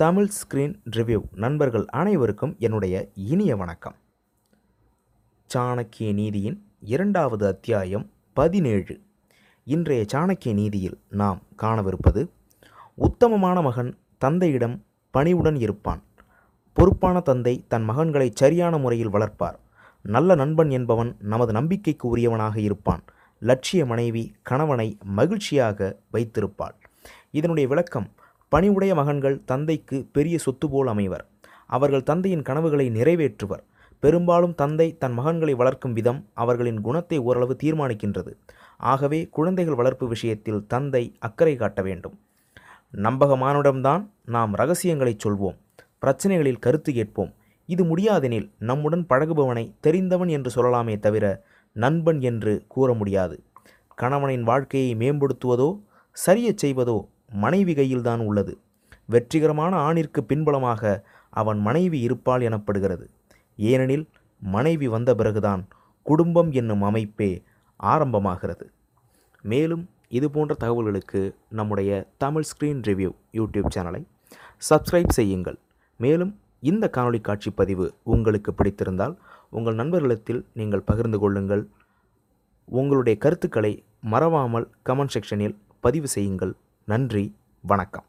Tamil screen review நண்பர்கள் அனைவருக்கும் என்னுடைய இனிய வணக்கம். சாணக்கிய நீதியின் இரண்டாவது அத்தியாயம் பதினேழு. இன்றைய சாணக்கிய நீதியில் நாம் காணவிருப்பது உத்தமமான மகன் தந்தையிடம் பணிவுடன் இருப்பான். பொறுப்பான தந்தை தன் மகன்களை சரியான முறையில் வளர்ப்பார். நல்ல நண்பன் என்பவன் நமது நம்பிக்கைக்கு உரியவனாக இருப்பான். லட்சிய மனைவி கணவனை மகிழ்ச்சியாக வைத்திருப்பாள். இதனுடைய விளக்கம் பணிவுடைய மகன்கள் தந்தைக்கு பெரிய சொத்து போல் அமைவர். அவர்கள் தந்தையின் கனவுகளை நிறைவேற்றுவர். பெரும்பாலும் தந்தை தன் மகன்களை வளர்க்கும் விதம் அவர்களின் குணத்தை ஓரளவு தீர்மானிக்கின்றது. ஆகவே குழந்தைகள் வளர்ப்பு விஷயத்தில் தந்தை அக்கறை காட்ட வேண்டும். நம்பகமானிடம்தான் நாம் ரகசியங்களை சொல்வோம். பிரச்சனைகளில் கருத்து கேட்போம். இது முடியாதெனில் நம்முடன் பழகுபவனை தெரிந்தவன் என்று சொல்லலாமே தவிர நண்பன் என்று கூற முடியாது. கணவனின் வாழ்க்கையை மேம்படுத்துவதோ சரியச் செய்வதோ மனைவி கையில்தான் உள்ளது. வெற்றிகரமான ஆணிற்கு பின்புலமாக அவன் மனைவி இருப்பாள் எனப்படுகிறது. ஏனெனில் மனைவி வந்த பிறகுதான் குடும்பம் என்னும் அமைப்பே ஆரம்பமாகிறது. மேலும் இது போன்ற தகவல்களுக்கு நம்முடைய தமிழ் ஸ்க்ரீன் ரிவ்யூ யூடியூப் சேனலை சப்ஸ்கிரைப் செய்யுங்கள். மேலும் இந்த காணொளி காட்சி பதிவு உங்களுக்கு பிடித்திருந்தால் உங்கள் நண்பர்களிடத்தில் நீங்கள் பகிர்ந்து கொள்ளுங்கள். உங்களுடைய கருத்துக்களை மறவாமல் கமெண்ட் செக்ஷனில் பதிவு செய்யுங்கள். நன்றி வணக்கம்.